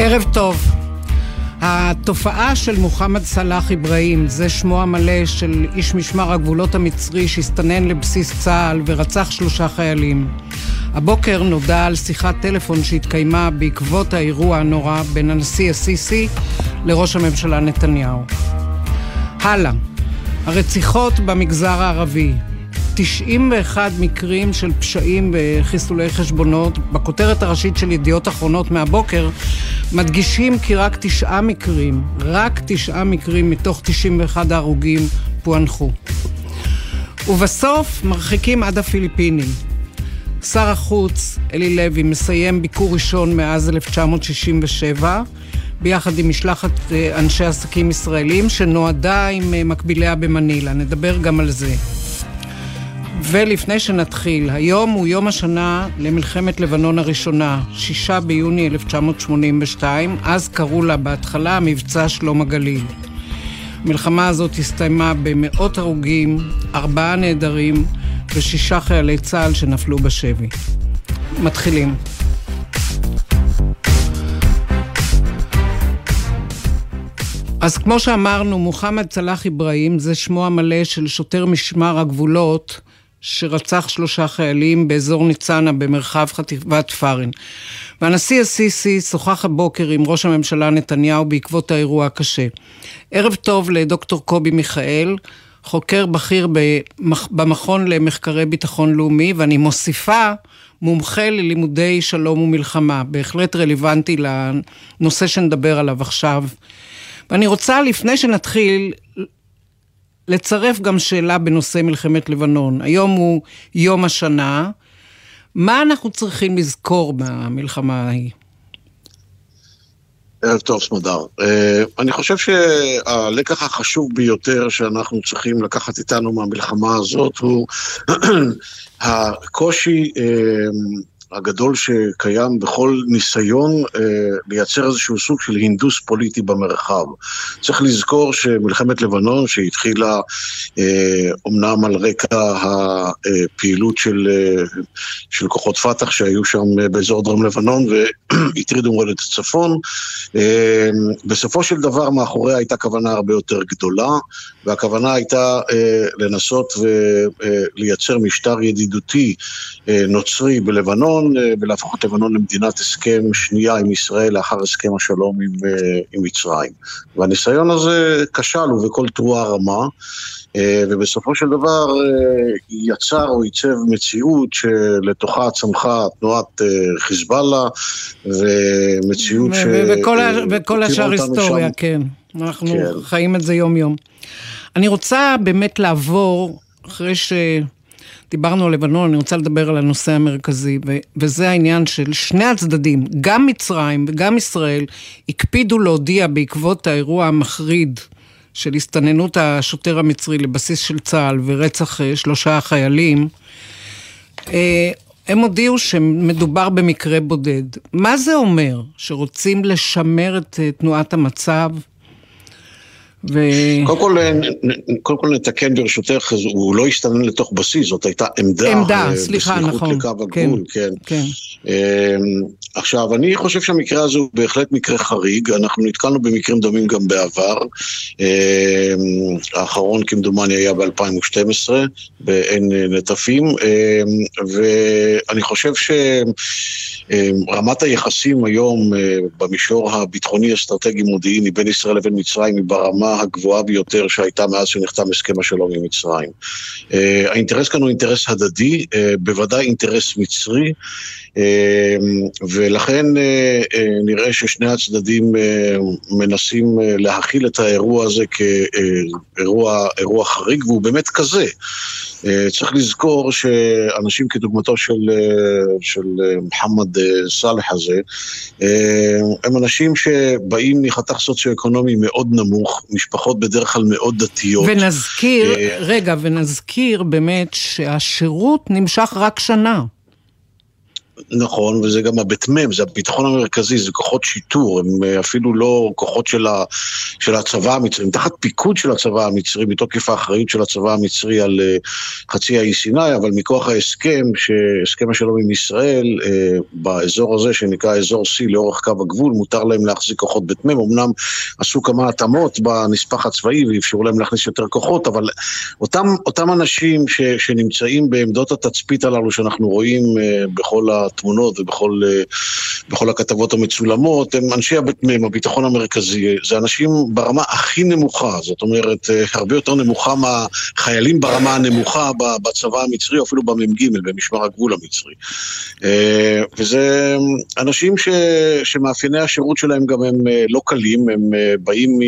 ערב טוב. התופעה של מוחמד סלאח אברהים, זה שמו המלא של איש משמר הגבולות המצרי שהסתנן לבסיס צה"ל ורצח שלושה חיילים. הבוקר נודע על שיחת טלפון שהתקיימה בעקבות האירוע הנורא בין הנשיא א-סיסי לראש הממשלה נתניהו. הלאה, הרציחות במגזר הערבי, 91 מקרים של פשעים וחיסולי חשבונות. בכותרת הראשית של ידיעות אחרונות מהבוקר מדגישים כי רק תשעה מקרים, רק תשעה מקרים מתוך 91 ההרוגים פוענחו. ובסוף מרחיקים עד הפיליפינים. שר החוץ אלי לוי מסיים ביקור ראשון מאז 1967 ביחד עם משלחת אה, אנשי עסקים ישראלים שנועדה עם אה, מקביליה במנילה. נדבר גם על זה. ולפני שנתחיל, היום הוא יום השנה למלחמת לבנון הראשונה, שישה ביוני 1982, אז קראו לה בהתחלה מבצע שלום הגליל. המלחמה הזאת הסתיימה במאות הרוגים, ארבעה נעדרים ושישה חיילי צה"ל שנפלו בשבי. מתחילים. אז כמו שאמרנו, מוחמד סלאח אברהים זה שמו המלא של שוטר משמר הגבולות שרצח שלושה חיילים באזור ניצנה במרחב חטיבת פארן. והנשיא א-סיסי שוחח הבוקר עם ראש הממשלה נתניהו בעקבות האירוע הקשה. ערב טוב לדוקטור קובי מיכאל, חוקר בכיר במכון למחקרי ביטחון לאומי, ואני מוסיפה מומחה ללימודי שלום ומלחמה, בהחלט רלוונטי לנושא שנדבר עליו עכשיו. ואני רוצה, לפני שנתחיל, לצרף גם שאלה בנושא מלחמת לבנון. היום הוא יום השנה. מה אנחנו צריכים לזכור במלחמה ההיא? ערב טוב, סמדר. Uh, אני חושב שהלקח החשוב ביותר שאנחנו צריכים לקחת איתנו מהמלחמה הזאת הוא הקושי uh, הגדול שקיים בכל ניסיון אה, לייצר איזשהו סוג של הינדוס פוליטי במרחב. צריך לזכור שמלחמת לבנון, שהתחילה אה, אומנם על רקע הפעילות של, אה, של כוחות פת"ח שהיו שם באזור דרום לבנון והטרידו מאוד את הצפון, אה, בסופו של דבר מאחוריה הייתה כוונה הרבה יותר גדולה, והכוונה הייתה אה, לנסות ולייצר אה, משטר ידידותי אה, נוצרי בלבנון. לבנון אה, ולהפוך את לבנון למדינת הסכם שנייה עם ישראל לאחר הסכם השלום עם, אה, עם מצרים. והניסיון הזה כשל ובכל תרועה רמה. אה, ובסופו של דבר יצר או ייצב מציאות שלתוכה צמחה תנועת חיזבאללה ומציאות ש... וכל השאר היסטוריה, כן. אנחנו כן. חיים את זה יום-יום. אני רוצה באמת לעבור, אחרי ש... דיברנו על לבנון, אני רוצה לדבר על הנושא המרכזי, ו- וזה העניין של שני הצדדים, גם מצרים וגם ישראל, הקפידו להודיע בעקבות האירוע המחריד של הסתננות השוטר המצרי לבסיס של צה"ל ורצח אה, שלושה חיילים, אה, הם הודיעו שמדובר במקרה בודד. מה זה אומר? שרוצים לשמר את אה, תנועת המצב? ו... קודם כל, קודם כל נתקן ברשותך, הוא לא הסתנן לתוך בסיס, זאת הייתה עמדה. עמדה, סליחה, נכון. לקו הגבול, כן. כן. כן. עכשיו, אני חושב שהמקרה הזה הוא בהחלט מקרה חריג, אנחנו נתקלנו במקרים דומים גם בעבר. האחרון כמדומני היה ב-2012, בעין נטפים, ואני חושב שרמת היחסים היום במישור הביטחוני-אסטרטגי-מודיעיני בין ישראל לבין מצרים היא ברמה הגבוהה ביותר שהייתה מאז שנחתם הסכם השלום עם מצרים. Uh, האינטרס כאן הוא אינטרס הדדי, בוודאי אינטרס מצרי, uh, ולכן uh, uh, נראה ששני הצדדים uh, מנסים להכיל את האירוע הזה כאירוע חריג, והוא באמת כזה. אה, צריך לזכור שאנשים כדוגמתו של, אה, של אה, מוחמד סאלח הזה, הם אנשים שבאים מחתך סוציו-אקונומי מאוד נמוך, משפחות בדרך כלל מאוד דתיות. ונזכיר, רגע, ונזכיר באמת שהשירות נמשך רק שנה. נכון, וזה גם הבית מ', זה הביטחון המרכזי, זה כוחות שיטור, הם אה, אפילו לא כוחות של, ה, של הצבא המצרי, הם תחת פיקוד של הצבא המצרי, מתוקף האחריות של הצבא המצרי על uh, חצי האי סיני, אבל מכוח ההסכם, הסכם השלום עם ישראל, uh, באזור הזה שנקרא אזור C לאורך קו הגבול, מותר להם להחזיק כוחות בית מ', אמנם עשו כמה התאמות בנספח הצבאי ואפשרו להם להכניס יותר כוחות, אבל אותם, אותם אנשים ש, שנמצאים בעמדות התצפית הללו שאנחנו רואים uh, בכל ה... התמונות ובכל אה, הכתבות המצולמות, הם אנשי הבית מ', הביטחון המרכזי. זה אנשים ברמה הכי נמוכה, זאת אומרת, אה, הרבה יותר נמוכה מהחיילים ברמה הנמוכה בצבא המצרי, או אפילו במ"ג, במשמר הגבול המצרי. אה, וזה אנשים ש, שמאפייני השירות שלהם גם הם לא קלים, הם באים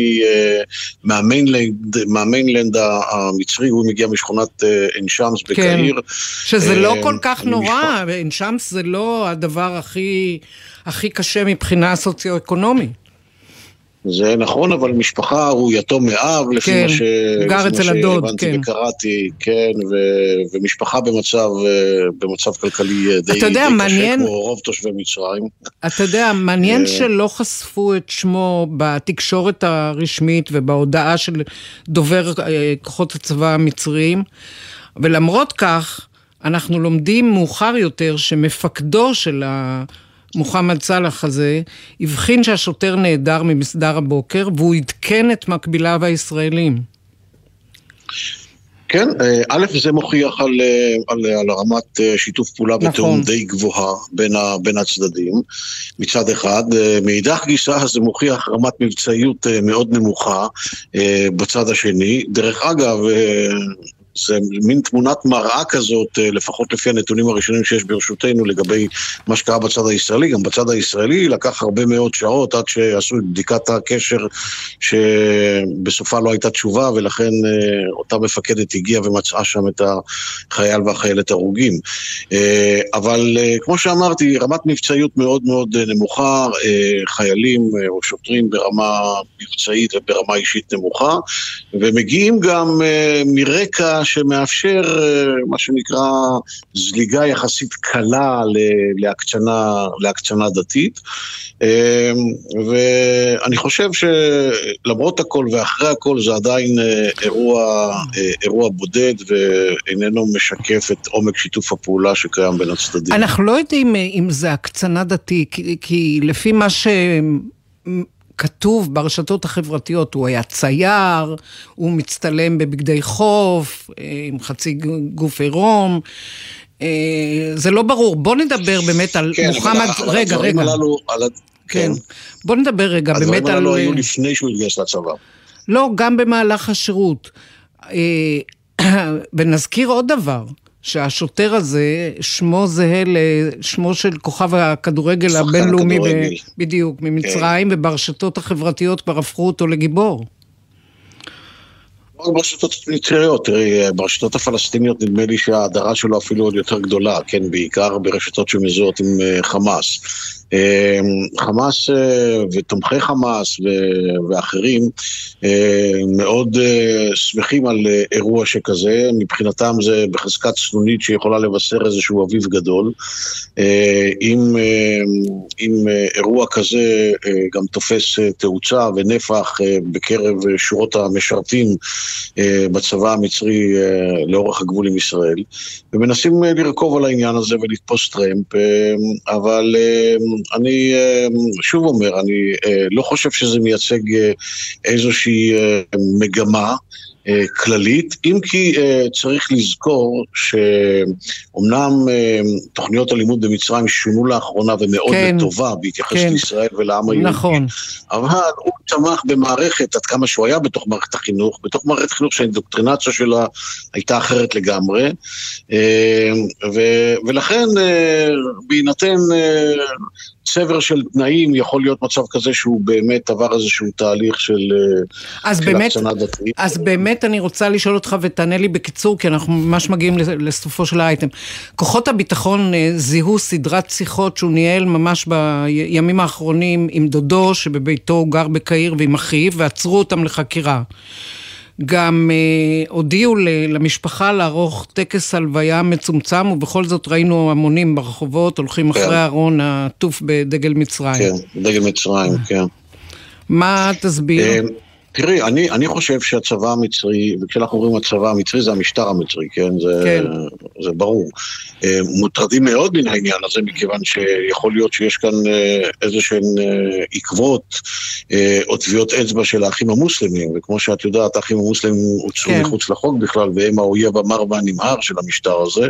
מה mainland, מה mainland המצרי, הוא מגיע משכונת עין שמס כן. בקהיר. כן, שזה לא כל כך נורא, עין שמס זה לא הדבר הכי, הכי קשה מבחינה סוציו-אקונומית. זה נכון, אבל משפחה הוא יתום מאב, לפי כן, מה ש... גר אצל הדוד, כן. וקראתי, כן, ו... ומשפחה במצב, אה, במצב כלכלי אה, די, די יודע, קשה, מעניין... כמו רוב תושבי מצרים. אתה יודע, מעניין אה, שלא חשפו את שמו בתקשורת הרשמית ובהודעה של דובר כוחות הצבא המצריים, ולמרות כך, אנחנו לומדים מאוחר יותר שמפקדו של מוחמד סאלח הזה הבחין שהשוטר נעדר ממסדר הבוקר והוא עדכן את מקביליו הישראלים. כן, אה, א', זה מוכיח על, אה, על, על רמת אה, שיתוף פעולה נכון. ותיאום די גבוהה בין, ה, בין הצדדים מצד אחד. מאידך גיסא זה מוכיח רמת מבצעיות מאוד נמוכה בצד השני. דרך אגב, זה מין תמונת מראה כזאת, אה, לפחות לפי הנתונים הראשונים שיש ברשותנו לגבי מה שקרה בצד הישראלי. גם בצד הישראלי לקח הרבה מאוד שעות עד שעשו את בדיקת הקשר, שבסופה לא הייתה תשובה, ולכן אה, אותה מפקדת הגיעה ומצאה שם את החייל והחיילת הרוגים. אה, אבל כמו שאמרתי, רמת מבצעיות מאוד מאוד נמוכה, חיילים או שוטרים ברמה מבצעית וברמה אישית נמוכה, ומגיעים גם מרקע שמאפשר אה, מה שנקרא זליגה יחסית קלה להקצנה, להקצנה דתית. אה, ואני חושב שלמרות הכל ואחרי הכל זה עדיין אה, אירוע, אירוע בודד ואיננו משקף את עומק שיתוף הפעולה שקיים בין הצדדים. אנחנו לא יודעים אם זה הקצנה דתית, כי, כי לפי מה ש... כתוב ברשתות החברתיות, הוא היה צייר, הוא מצטלם בבגדי חוף, אה, עם חצי גוף עירום. אה, זה לא ברור. בוא נדבר באמת על כן, מוחמד... אבל רגע, רגע. הללו, על... כן. כן. בוא נדבר רגע באמת על... הדברים הללו היו לפני שהוא התגייס לצבא. לא, גם במהלך השירות. אה, ונזכיר עוד דבר. שהשוטר הזה, שמו זהה לשמו של כוכב הכדורגל הבינלאומי, ב... בדיוק, ממצרים, כן. וברשתות החברתיות כבר הפכו אותו לגיבור. לא ברשתות המצריות, תראי, ברשתות הפלסטיניות נדמה לי שההדרה שלו אפילו עוד יותר גדולה, כן, בעיקר ברשתות שמזוהות עם אה, חמאס. אמ, חמאס אה, ותומכי חמאס ואחרים אה, מאוד אה, שמחים על אירוע שכזה, מבחינתם זה בחזקת צנונית שיכולה לבשר איזשהו אביב גדול. אם, אם אירוע כזה גם תופס תאוצה ונפח בקרב שורות המשרתים בצבא המצרי לאורך הגבול עם ישראל, ומנסים לרכוב על העניין הזה ולתפוס טרמפ, אבל אני אה, שוב אומר, אני אה, לא חושב שזה מייצג אה, איזושהי מגמה. אה, כללית, אם כי אה, צריך לזכור שאומנם אה, תוכניות הלימוד במצרים שונו לאחרונה ומאוד כן, לטובה בהתייחס כן, לישראל ולעם היהודי. נכון. אבל הוא צמח במערכת, עד כמה שהוא היה בתוך מערכת החינוך, בתוך מערכת חינוך שהאינדוקטרינציה שלה הייתה אחרת לגמרי, ו, ולכן בהינתן צבר של תנאים, יכול להיות מצב כזה שהוא באמת עבר איזשהו תהליך של, של הקצנה דתית. אז באמת באמת אני רוצה לשאול אותך ותענה לי בקיצור, כי אנחנו ממש מגיעים לסופו של האייטם. כוחות הביטחון אה, זיהו סדרת שיחות שהוא ניהל ממש בימים האחרונים עם דודו, שבביתו הוא גר בקהיר, ועם אחיו, ועצרו אותם לחקירה. גם אה, הודיעו למשפחה לערוך טקס הלוויה מצומצם, ובכל זאת ראינו המונים ברחובות הולכים כן. אחרי הארון העטוף בדגל מצרים. כן, דגל מצרים, כן. מה תסביר? תראי, אני, אני חושב שהצבא המצרי, וכשאנחנו אומרים הצבא המצרי זה המשטר המצרי, כן? זה, כן. זה ברור. אה, מוטרדים מאוד מן העניין הזה, מכיוון שיכול להיות שיש כאן אה, איזה שהן אה, עקבות או טביעות אצבע של האחים המוסלמים, וכמו שאת יודעת, האחים המוסלמים הוצאו כן. מחוץ לחוק בכלל, והם האויב המר והנמהר של המשטר הזה,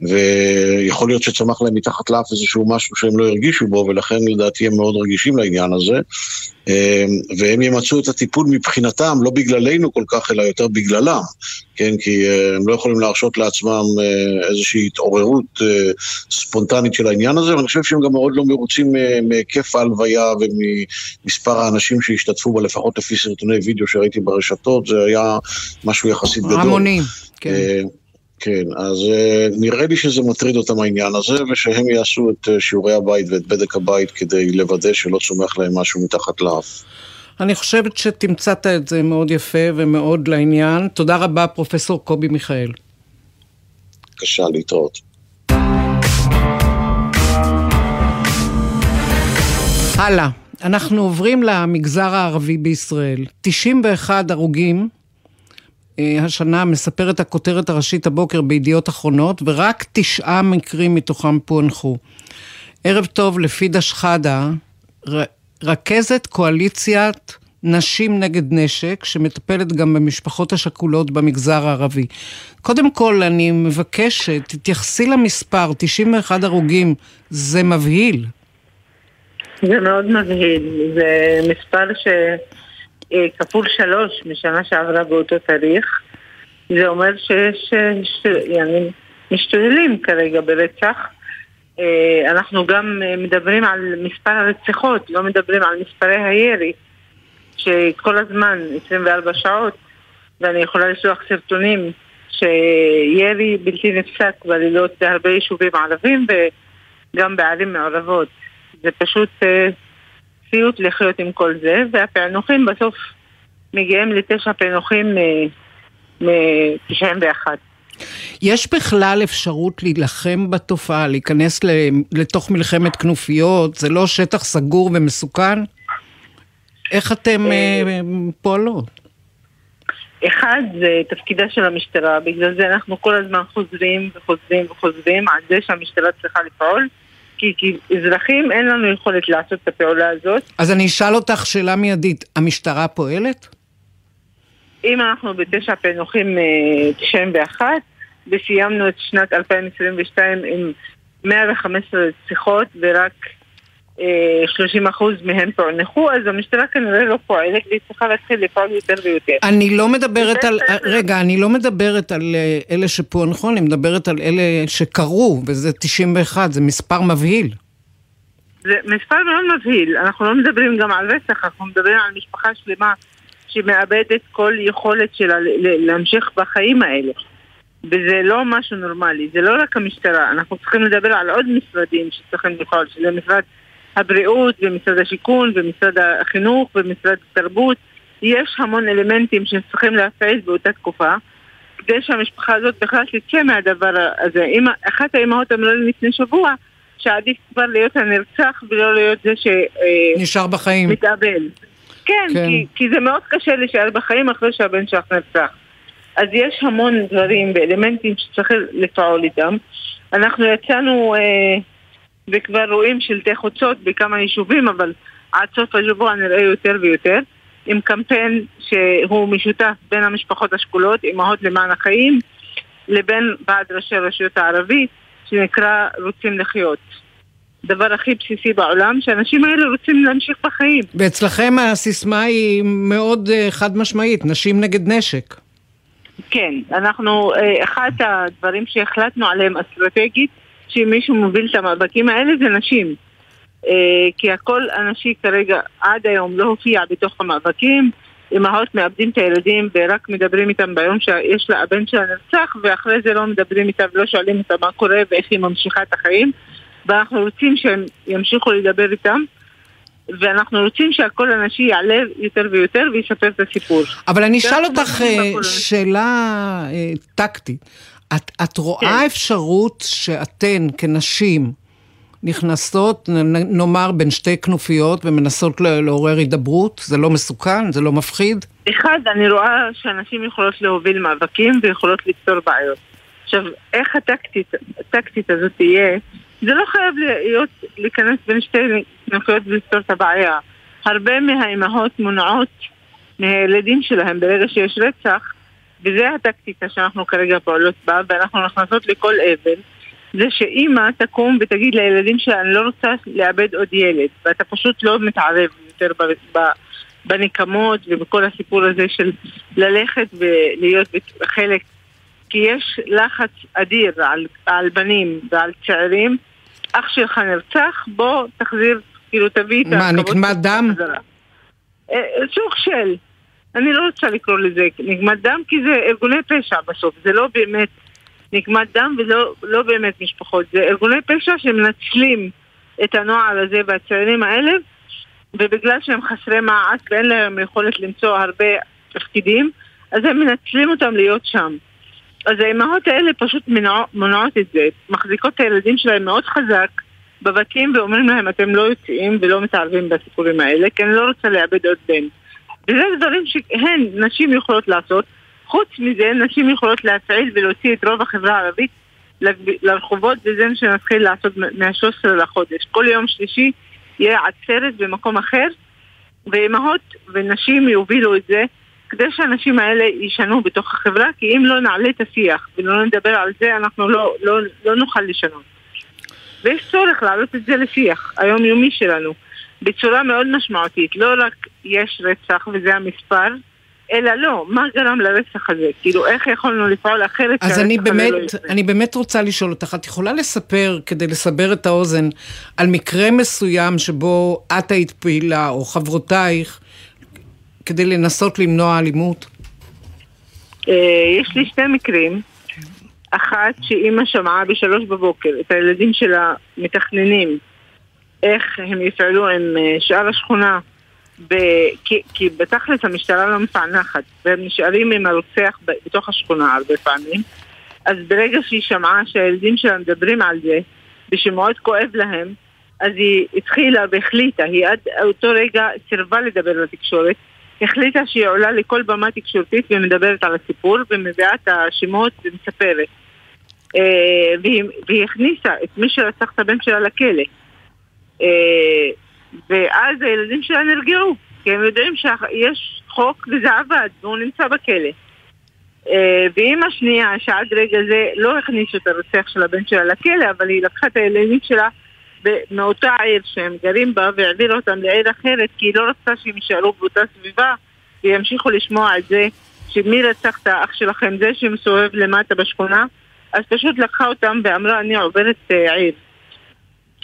ויכול להיות שצמח להם מתחת לאף איזשהו משהו שהם לא הרגישו בו, ולכן לדעתי הם מאוד רגישים לעניין הזה. והם ימצאו את הטיפול מבחינתם, לא בגללנו כל כך, אלא יותר בגללם, כן? כי הם לא יכולים להרשות לעצמם איזושהי התעוררות. אה, ספונטנית של העניין הזה, ואני חושב שהם גם מאוד לא מרוצים אה, מהיקף ההלוויה וממספר האנשים שהשתתפו בה, לפחות לפי סרטוני וידאו שראיתי ברשתות, זה היה משהו יחסית גדול. המונים, כן. אה, כן, אז נראה לי שזה מטריד אותם העניין הזה, ושהם יעשו את שיעורי הבית ואת בדק הבית כדי לוודא שלא צומח להם משהו מתחת לאף. אני חושבת שתמצאת את זה מאוד יפה ומאוד לעניין. תודה רבה, פרופסור קובי מיכאל. בבקשה, להתראות. הלאה, אנחנו עוברים למגזר הערבי בישראל. 91 הרוגים, אה, השנה מספרת הכותרת הראשית הבוקר בידיעות אחרונות, ורק תשעה מקרים מתוכם פוענחו. ערב טוב לפידה שחאדה, רכזת קואליציית נשים נגד נשק, שמטפלת גם במשפחות השכולות במגזר הערבי. קודם כל, אני מבקשת, תתייחסי למספר, 91 הרוגים, זה מבהיל. זה מאוד מבהיל. זה מספר שכפול שלוש משנה שעברה באותו תאריך. זה אומר שיש, יעני, משתוללים כרגע ברצח. אה, אנחנו גם מדברים על מספר הרציחות, לא מדברים על מספרי הירי. שכל הזמן, 24 שעות, ואני יכולה לשלוח סרטונים שירי בלתי נפסק בלילות בהרבה יישובים ערבים וגם בערים מעורבות. זה פשוט אה, סיוט לחיות עם כל זה, והפענוחים בסוף מגיעים לתשע פענוחים מ-91. יש בכלל אפשרות להילחם בתופעה, להיכנס לתוך מלחמת כנופיות? זה לא שטח סגור ומסוכן? איך אתם אה, אה, פועלות? אחד, זה תפקידה של המשטרה, בגלל זה אנחנו כל הזמן חוזרים וחוזרים וחוזרים על זה שהמשטרה צריכה לפעול. כי כאזרחים אין לנו יכולת לעשות את הפעולה הזאת. אז אני אשאל אותך שאלה מיידית, המשטרה פועלת? אם אנחנו בתשע פענוחים 91, אה, וסיימנו את שנת 2022 עם 115 רציחות ורק 30 אחוז מהם פוענחו, אז המשטרה כנראה לא פועלת והיא צריכה להתחיל לפעול יותר ויותר. אני לא מדברת על, רגע, אני לא מדברת על אה, אלה שפוענחו, אני מדברת על אלה שקרו, וזה 91, זה מספר מבהיל. זה מספר מאוד מבהיל, אנחנו לא מדברים גם על רצח, אנחנו מדברים על משפחה שלמה שמאבדת כל יכולת שלה להמשיך בחיים האלה. וזה לא משהו נורמלי, זה לא רק המשטרה, אנחנו צריכים לדבר על עוד משרדים שצריכים לפעול, שזה משרד הבריאות ומשרד השיכון ומשרד החינוך ומשרד התרבות. יש המון אלמנטים שצריכים להפעיל באותה תקופה כדי שהמשפחה הזאת בכלל תצא מהדבר הזה. אם, אחת האימהות אמרה לי לפני שבוע שעדיף כבר להיות הנרצח ולא להיות זה ש... אה, נשאר בחיים. מתאבל. כן, כן. כי, כי זה מאוד קשה להישאר בחיים אחרי שהבן שלך נרצח. אז יש המון דברים ואלמנטים שצריך לפעול איתם. אנחנו יצאנו אה, וכבר רואים שלטי חוצות בכמה יישובים, אבל עד סוף השבוע נראה יותר ויותר, עם קמפיין שהוא משותף בין המשפחות השכולות, אמהות למען החיים, לבין ועד ראשי הרשויות הערבי, שנקרא רוצים לחיות. דבר הכי בסיסי בעולם, שאנשים האלה רוצים להמשיך בחיים. ואצלכם הסיסמה היא מאוד אה, חד משמעית, נשים נגד נשק. כן, אנחנו, אה, אחד הדברים שהחלטנו עליהם אסטרטגית שאם מישהו מוביל את המאבקים האלה זה נשים. אה, כי הכל הנשי כרגע עד היום לא הופיע בתוך המאבקים. אמהות מאבדים את הילדים ורק מדברים איתם ביום שיש לה, הבן שלה נרצח ואחרי זה לא מדברים איתה ולא שואלים אותה מה קורה ואיך היא ממשיכה את החיים ואנחנו רוצים שהם ימשיכו לדבר איתם ואנחנו רוצים שהקול הנשי יעלה יותר ויותר ויספר את הסיפור. אבל אני אשאל אותך אה, שאלה אה, טקטית. את, את רואה כן. אפשרות שאתן כנשים נכנסות, נאמר, בין שתי כנופיות ומנסות לעורר הידברות? זה לא מסוכן? זה לא מפחיד? אחד, אני רואה שאנשים יכולות להוביל מאבקים ויכולות לפתור בעיות. עכשיו, איך הטקטית, הטקטית הזאת תהיה? זה לא חייב להיות, להיכנס בין שתי כנופיות ולפתור את הבעיה. הרבה מהאימהות מונעות מהילדים שלהם ברגע שיש רצח, וזה הטקטיקה שאנחנו כרגע פועלות בה, ואנחנו נכנסות לכל אבל. זה שאימא תקום ותגיד לילדים שלה, אני לא רוצה לאבד עוד ילד, ואתה פשוט לא מתערב יותר בנקמות ובכל הסיפור הזה של ללכת ולהיות חלק, כי יש לחץ אדיר על, על בנים ועל צעירים, אח שלך נרצח, בוא תחזיר, כאילו תביא את מה, נקמת דם? אה, סוג של. אני לא רוצה לקרוא לזה נקמת דם, כי זה ארגוני פשע בסוף, זה לא באמת נקמת דם ולא לא באמת משפחות. זה ארגוני פשע שמנצלים את הנוער הזה והצעירים האלה, ובגלל שהם חסרי מעש ואין להם יכולת למצוא הרבה תפקידים, אז הם מנצלים אותם להיות שם. אז האימהות האלה פשוט מונעות את זה, מחזיקות את הילדים שלהם מאוד חזק בבתים ואומרים להם אתם לא יוצאים ולא מתערבים בסיפורים האלה כי אני לא רוצה לאבד עוד בן. וזה דברים שהן, נשים יכולות לעשות חוץ מזה, נשים יכולות להפעיל ולהוציא את רוב החברה הערבית לרחובות, וזה מה שנתחיל לעשות מה-13 לחודש. כל יום שלישי יהיה עצרת במקום אחר, ואימהות ונשים יובילו את זה, כדי שהאנשים האלה ישנו בתוך החברה, כי אם לא נעלה את השיח ולא נדבר על זה, אנחנו לא, לא, לא נוכל לשנות. ויש צורך להעלות את זה לשיח היומיומי שלנו, בצורה מאוד משמעותית. לא רק יש רצח וזה המספר, אלא לא, מה גרם לרצח הזה? כאילו, איך יכולנו לפעול אחרת אז אני באמת, לא אני באמת רוצה לשאול אותך, את יכולה לספר, כדי לסבר את האוזן, על מקרה מסוים שבו את היית פעילה, או חברותייך, כדי לנסות למנוע אלימות? אה, יש לי שני מקרים. אחת, שאימא שמעה בשלוש בבוקר את הילדים שלה מתכננים איך הם יפעלו עם אה, שאר השכונה ב... כי, כי בתכלס המשטרה לא מפענחת, והם נשארים עם הרוצח בתוך השכונה הרבה פעמים. אז ברגע שהיא שמעה שהילדים שלה מדברים על זה, ושמאוד כואב להם, אז היא התחילה והחליטה, היא עד אותו רגע סירבה לדבר לתקשורת, החליטה שהיא עולה לכל במה תקשורתית ומדברת על הסיפור ומביאה את השמות ומספרת. אה, והיא, והיא הכניסה את מי שרצח את הבן שלה לכלא. אה, ואז הילדים שלה נרגעו, כי הם יודעים שיש חוק וזה עבד, והוא נמצא בכלא. אה, ואימא שנייה, שעד רגע זה לא הכניסו את הרוצח של הבן שלה לכלא, אבל היא לקחה את הילדים שלה מאותה עיר שהם גרים בה והעבירה אותם לעיר אחרת, כי היא לא רצתה שהם יישארו באותה סביבה וימשיכו לשמוע את זה שמי רצח את האח שלכם, זה שמסובב למטה בשכונה, אז פשוט לקחה אותם ואמרה אני עוברת אה, עיר.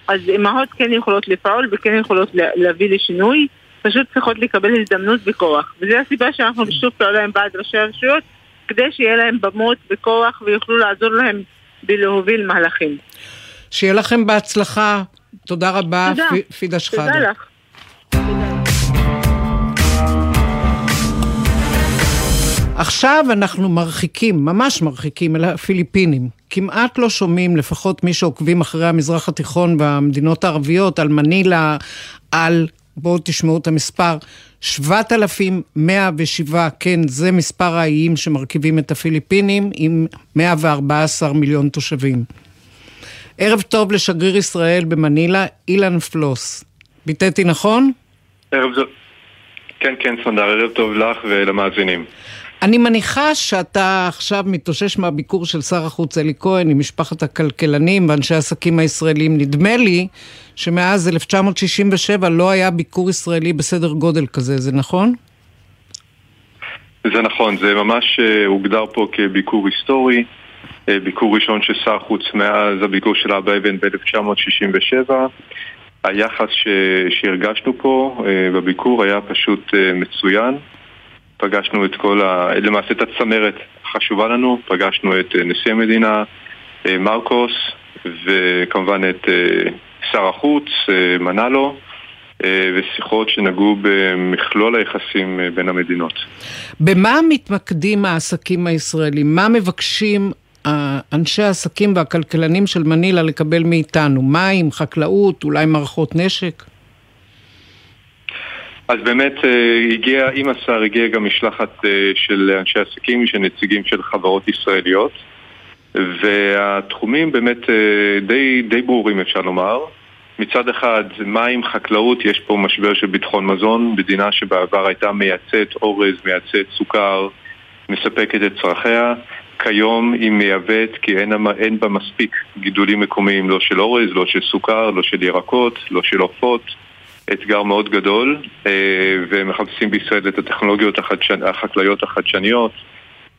אז אמהות כן יכולות לפעול וכן יכולות להביא לשינוי, פשוט צריכות לקבל הזדמנות בכוח. וזו הסיבה שאנחנו בשיתוף פעולה עם ועד ראשי הרשויות, כדי שיהיה להם במות בכוח ויוכלו לעזור להם בלהוביל מהלכים. שיהיה לכם בהצלחה. תודה רבה, תודה. פידה שחאדה. תודה לך. עכשיו אנחנו מרחיקים, ממש מרחיקים, אל הפיליפינים. כמעט לא שומעים, לפחות מי שעוקבים אחרי המזרח התיכון והמדינות הערביות, על מנילה, על, בואו תשמעו את המספר, 7,107, כן, זה מספר האיים שמרכיבים את הפיליפינים, עם 114 מיליון תושבים. ערב טוב לשגריר ישראל במנילה, אילן פלוס. ביטאתי נכון? ערב טוב. כן, כן, סונדר, ערב טוב לך ולמאזינים. אני מניחה שאתה עכשיו מתאושש מהביקור של שר החוץ אלי כהן עם משפחת הכלכלנים ואנשי העסקים הישראלים. נדמה לי שמאז 1967 לא היה ביקור ישראלי בסדר גודל כזה, זה נכון? זה נכון, זה ממש אה, הוגדר פה כביקור היסטורי. אה, ביקור ראשון של שר חוץ מאז הביקור של אבא אבן ב-1967. היחס ש... שהרגשנו פה אה, בביקור היה פשוט מצוין. פגשנו את כל ה... למעשה את הצמרת החשובה לנו, פגשנו את אה, נשיא המדינה אה, מרקוס וכמובן את אה, שר החוץ מנלו ושיחות שנגעו במכלול היחסים בין המדינות. במה מתמקדים העסקים הישראלים? מה מבקשים אנשי העסקים והכלכלנים של מנילה לקבל מאיתנו? מים, חקלאות, אולי מערכות נשק? אז באמת הגיע, עם השר הגיעה גם משלחת של אנשי עסקים, של נציגים של חברות ישראליות והתחומים באמת די, די ברורים אפשר לומר מצד אחד, מים, חקלאות, יש פה משבר של ביטחון מזון, מדינה שבעבר הייתה מייצאת אורז, מייצאת סוכר, מספקת את צרכיה. כיום היא מייבאת כי אין, אין בה מספיק גידולים מקומיים, לא של אורז, לא של סוכר, לא של ירקות, לא של עופות. אתגר מאוד גדול, אה, ומחפשים בישראל את הטכנולוגיות החדשנ... החקלאיות החדשניות.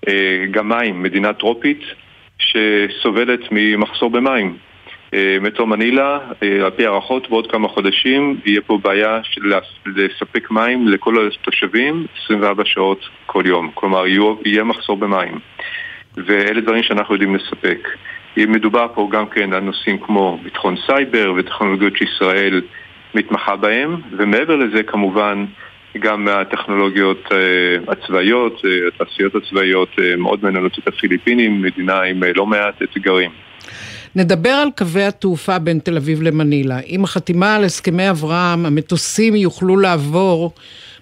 אה, גם מים, מדינה טרופית שסובלת ממחסור במים. אה, מטרו מנילה, על פי הערכות, בעוד כמה חודשים יהיה פה בעיה של לספק מים לכל התושבים 24 שעות כל יום. כלומר, יהיה מחסור במים. ואלה דברים שאנחנו יודעים לספק. מדובר פה גם כן על נושאים כמו ביטחון סייבר וטכנולוגיות שישראל מתמחה בהם, ומעבר לזה כמובן גם מהטכנולוגיות uh, הצבאיות, uh, התעשיות הצבאיות uh, מאוד מעניינות את הפיליפינים, מדינה עם לא מעט אתגרים. נדבר על קווי התעופה בין תל אביב למנילה. עם החתימה על הסכמי אברהם, המטוסים יוכלו לעבור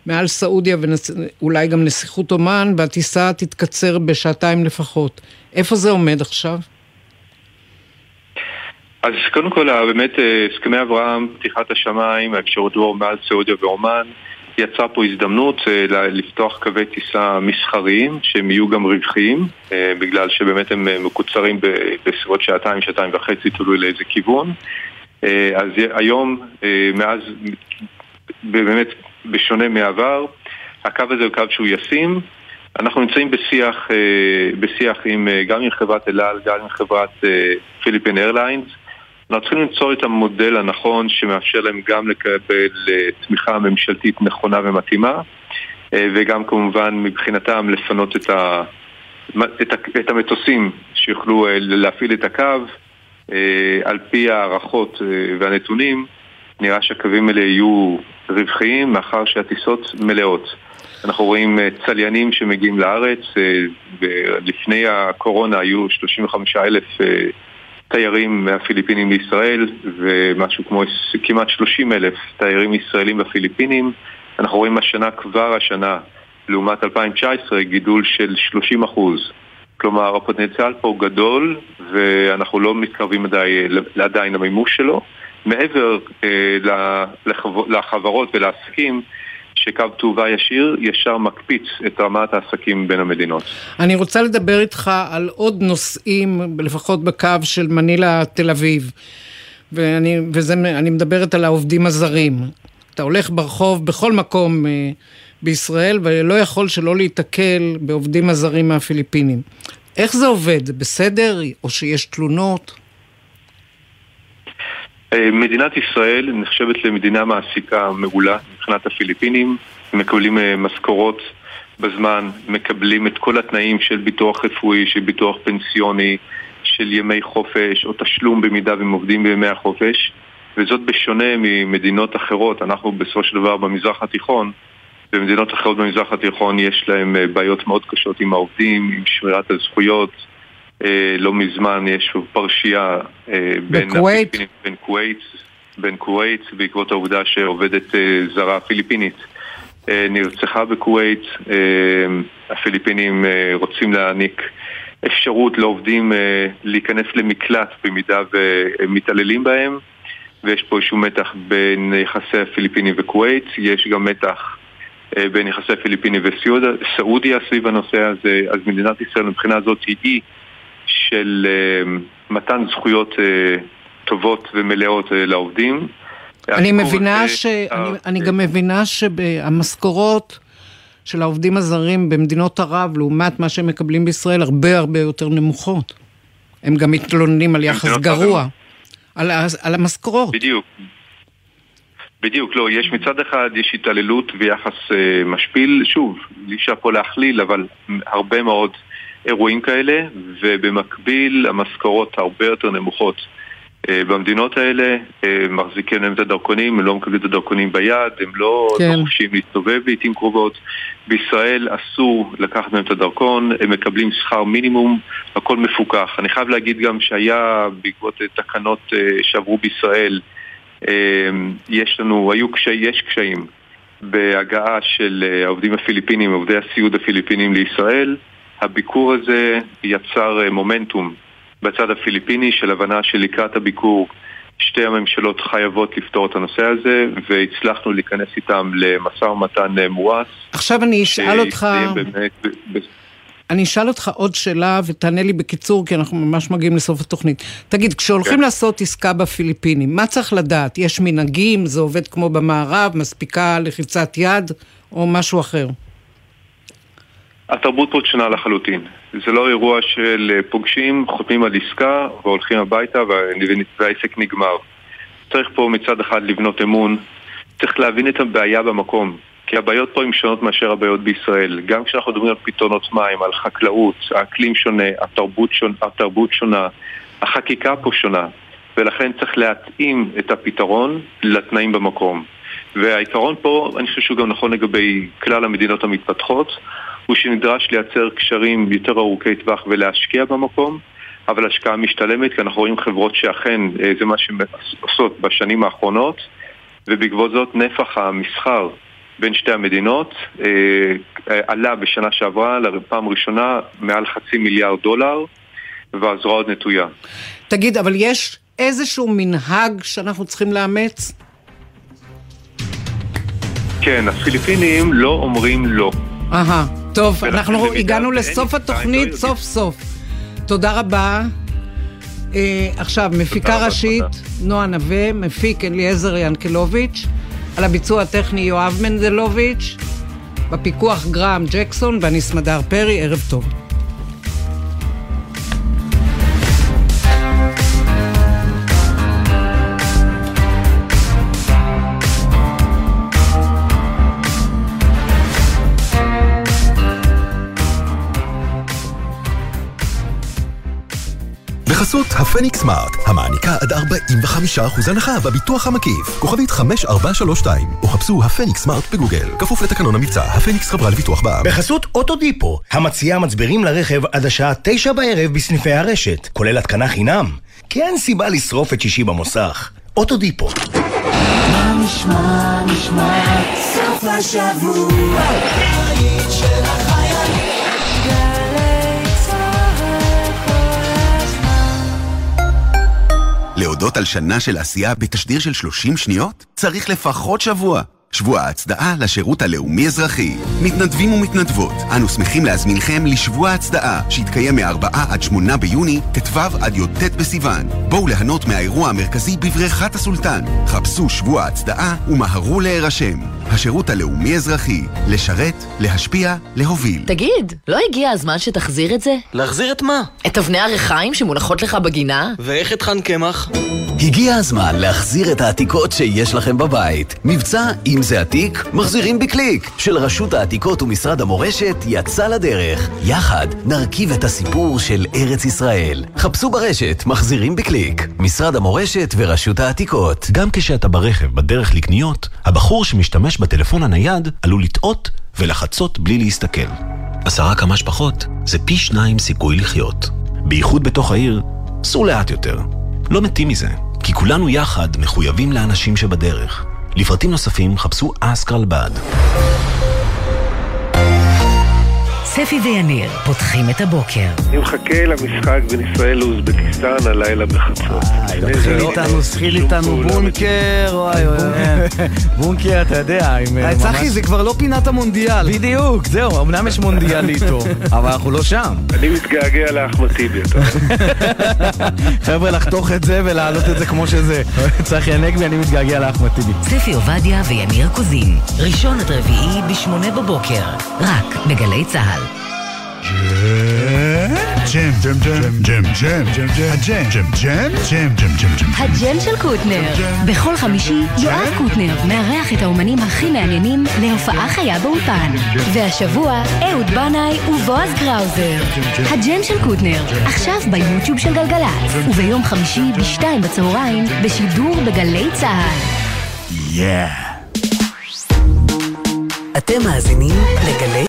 מעל סעודיה ואולי גם נסיכות אומן, והטיסה תתקצר בשעתיים לפחות. איפה זה עומד עכשיו? אז קודם כל, באמת, אה, הסכמי אברהם, פתיחת השמיים, האפשרות לעבור מעל סעודיה ואומן, יצרה פה הזדמנות אה, לפתוח קווי טיסה מסחריים שהם יהיו גם רווחיים אה, בגלל שבאמת הם מקוצרים בסביבות שעתיים, שעתיים וחצי, תלוי לאיזה כיוון. אז היום, מאז, באמת בשונה מעבר, הקו הזה הוא קו שהוא ישים. אנחנו נמצאים בשיח, בשיח עם, גם עם חברת אל על, גם עם חברת פיליפין איירליינס אנחנו צריכים למצוא את המודל הנכון שמאפשר להם גם לקבל אה, תמיכה ממשלתית נכונה ומתאימה אה, וגם כמובן מבחינתם לפנות את, ה, את, ה, את המטוסים שיוכלו אה, להפעיל את הקו על פי הערכות והנתונים נראה שהקווים האלה יהיו רווחיים מאחר שהטיסות מלאות. אנחנו רואים צליינים שמגיעים לארץ, ולפני הקורונה היו 35 אלף תיירים מהפיליפינים לישראל ומשהו כמו כמעט 30 אלף תיירים ישראלים בפיליפינים. אנחנו רואים השנה, כבר השנה, לעומת 2019, גידול של 30 אחוז. כלומר, הפוטנציאל פה גדול ואנחנו לא מתקרבים עדיין למימוש שלו. מעבר אה, לחברות ולעסקים שקו תעובה ישיר ישר מקפיץ את רמת העסקים בין המדינות. אני רוצה לדבר איתך על עוד נושאים, לפחות בקו של מנילה תל אביב, ואני, וזה, מדברת על העובדים הזרים. אתה הולך ברחוב בכל מקום אה, בישראל ולא יכול שלא להיתקל בעובדים הזרים מהפיליפינים. איך זה עובד? בסדר? או שיש תלונות? אה, מדינת ישראל נחשבת למדינה מעסיקה מעולה מבחינת הפיליפינים, מקבלים אה, משכורות בזמן, מקבלים את כל התנאים של ביטוח רפואי, של ביטוח פנסיוני, של ימי חופש או תשלום במידה והם עובדים בימי החופש. וזאת בשונה ממדינות אחרות, אנחנו בסופו של דבר במזרח התיכון במדינות אחרות במזרח התיכון יש להם אה, בעיות מאוד קשות עם העובדים, עם שמירת הזכויות לא מזמן יש פרשייה אה, בין הפיליפינים, בין כווית, בין כווית בעקבות העובדה שעובדת אה, זרה פיליפינית נרצחה בכווית, הפיליפינים רוצים להעניק אפשרות לעובדים להיכנס למקלט במידה והם מתעללים בהם ויש פה איזשהו מתח בין יחסי הפיליפינים וכווית, יש גם מתח בין יחסי הפיליפינים וסעודיה סביב הנושא הזה, אז מדינת ישראל מבחינה זאת היא של אה, מתן זכויות אה, טובות ומלאות אה, לעובדים. אני מבינה ש... אני, אני גם מבינה שהמשכורות של העובדים הזרים במדינות ערב, לעומת מה שהם מקבלים בישראל, הרבה הרבה יותר נמוכות. הם גם מתלוננים על יחס גרוע, על, על המשכורות. בדיוק. בדיוק, לא, יש מצד אחד, יש התעללות ויחס אה, משפיל, שוב, אי אפשר פה להכליל, אבל הרבה מאוד אירועים כאלה, ובמקביל המשכורות הרבה יותר נמוכות אה, במדינות האלה, אה, מחזיקים להם את הדרכונים, הם לא מקבלים את הדרכונים ביד, הם לא, כן. חופשיים להסתובב לעיתים קרובות. בישראל אסור לקחת מהם את הדרכון, הם מקבלים שכר מינימום, הכל מפוקח. אני חייב להגיד גם שהיה בעקבות תקנות אה, שעברו בישראל, יש לנו, היו קשי, יש קשיים בהגעה של העובדים הפיליפינים, עובדי הסיעוד הפיליפינים לישראל. הביקור הזה יצר מומנטום בצד הפיליפיני של הבנה שלקראת הביקור שתי הממשלות חייבות לפתור את הנושא הזה והצלחנו להיכנס איתם למשא ומתן אה, מואץ. עכשיו אני אשאל אותך... אני אשאל אותך עוד שאלה ותענה לי בקיצור כי אנחנו ממש מגיעים לסוף התוכנית. תגיד, כשהולכים כן. לעשות עסקה בפיליפינים, מה צריך לדעת? יש מנהגים, זה עובד כמו במערב, מספיקה לחיצת יד או משהו אחר? התרבות פה שונה לחלוטין. זה לא אירוע של אה, פוגשים, חותמים על עסקה והולכים הביתה והעסק נגמר. צריך פה מצד אחד לבנות אמון, צריך להבין את הבעיה במקום. כי הבעיות פה הן שונות מאשר הבעיות בישראל. גם כשאנחנו מדברים על פתרונות מים, על חקלאות, האקלים שונה, התרבות שונה, התרבות שונה, החקיקה פה שונה. ולכן צריך להתאים את הפתרון לתנאים במקום. והעיקרון פה, אני חושב שהוא גם נכון לגבי כלל המדינות המתפתחות, הוא שנדרש לייצר קשרים יותר ארוכי טווח ולהשקיע במקום, אבל השקעה משתלמת, כי אנחנו רואים חברות שאכן אה, זה מה שהן עושות בשנים האחרונות, ובעקבות זאת נפח המסחר בין שתי המדינות אה, אה, עלה בשנה שעברה לפעם ראשונה מעל חצי מיליארד דולר, והזרוע עוד נטויה. תגיד, אבל יש איזשהו מנהג שאנחנו צריכים לאמץ? כן, הפיליפינים לא אומרים לא. אהה. טוב, אנחנו הגענו לסוף התוכנית סוף סוף. תודה רבה. אה, עכשיו, מפיקה ראשית, נועה נווה, מפיק אליעזר ינקלוביץ', על הביצוע הטכני יואב מנדלוביץ', בפיקוח גרם ג'קסון ואני סמדר פרי, ערב טוב. בחסות הפניקס סמארט, המעניקה עד 45% הנחה בביטוח המקיף. כוכבית 5432, או חפשו הפניקס סמארט בגוגל. כפוף לתקנון המבצע, הפניקס חברה לביטוח בע"מ. בחסות אוטודיפו, המציעה מצברים לרכב עד השעה 9 בערב בסניפי הרשת, כולל התקנה חינם. כי אין סיבה לשרוף את שישי במוסך. אוטודיפו. מה נשמע, נשמע, סוף השבוע, להודות על שנה של עשייה בתשדיר של 30 שניות? צריך לפחות שבוע. שבוע ההצדעה לשירות הלאומי-אזרחי. מתנדבים ומתנדבות, אנו שמחים להזמינכם לשבוע ההצדעה, שיתקיים מ-4 עד 8 ביוני, ט"ו עד י"ט בסיוון. בואו ליהנות מהאירוע המרכזי בבריכת הסולטן. חפשו שבוע ההצדעה ומהרו להירשם. השירות הלאומי-אזרחי, לשרת, להשפיע, להוביל. תגיד, לא הגיע הזמן שתחזיר את זה? להחזיר את מה? את אבני הריחיים שמונחות לך בגינה? ואיך את חן קמח? הגיע הזמן להחזיר את העתיקות שיש לכם בבית. מבצע אם זה עתיק, מחזירים בקליק, של רשות העתיקות ומשרד המורשת יצא לדרך. יחד נרכיב את הסיפור של ארץ ישראל. חפשו ברשת, מחזירים בקליק. משרד המורשת ורשות העתיקות. גם כשאתה ברכב בדרך לקניות, הבחור שמשתמש בטלפון הנייד עלול לטעות ולחצות בלי להסתכל. עשרה כמה שפחות זה פי שניים סיכוי לחיות. בייחוד בתוך העיר, סעו לאט יותר. לא מתים מזה, כי כולנו יחד מחויבים לאנשים שבדרך. לפרטים נוספים חפשו אסק רלב"ד. ספי ויניר פותחים את הבוקר. אני מחכה למשחק בין ישראל לאוזבקיסטן הלילה בחצות. תתחיל איתנו, תתחיל איתנו בונקר, וואי וואי. בונקר, אתה יודע, עם אה, צחי, זה כבר לא פינת המונדיאל. בדיוק, זהו, אמנם יש מונדיאל איתו, אבל אנחנו לא שם. אני מתגעגע לאחמד טיבי, אתה חבר'ה, לחתוך את זה ולהעלות את זה כמו שזה. צחי הנגבי, אני מתגעגע לאחמד טיבי. ספי עובדיה ויניר קוזין, ראשון עד רביעי בשמונה בבוקר, רק בגלי צה"ל. ג'ם, ג'ם, ג'ם, ג'ם, ג'ם, ג'ם, הג'ם, ג'ם, ג'ם, ג'ם, ג'ם, ג'ם, ג'ם. הג'ם של קוטנר. בכל חמישי יואב קוטנר מארח את האומנים הכי מעניינים להופעה חיה באולפן. והשבוע אהוד בנאי ובועז קראוזר. הג'ם של קוטנר, עכשיו ביוטיוב של גלגלצ, וביום חמישי בשתיים בצהריים בשידור בגלי צה"ל. יא. אתם מאזינים לגלי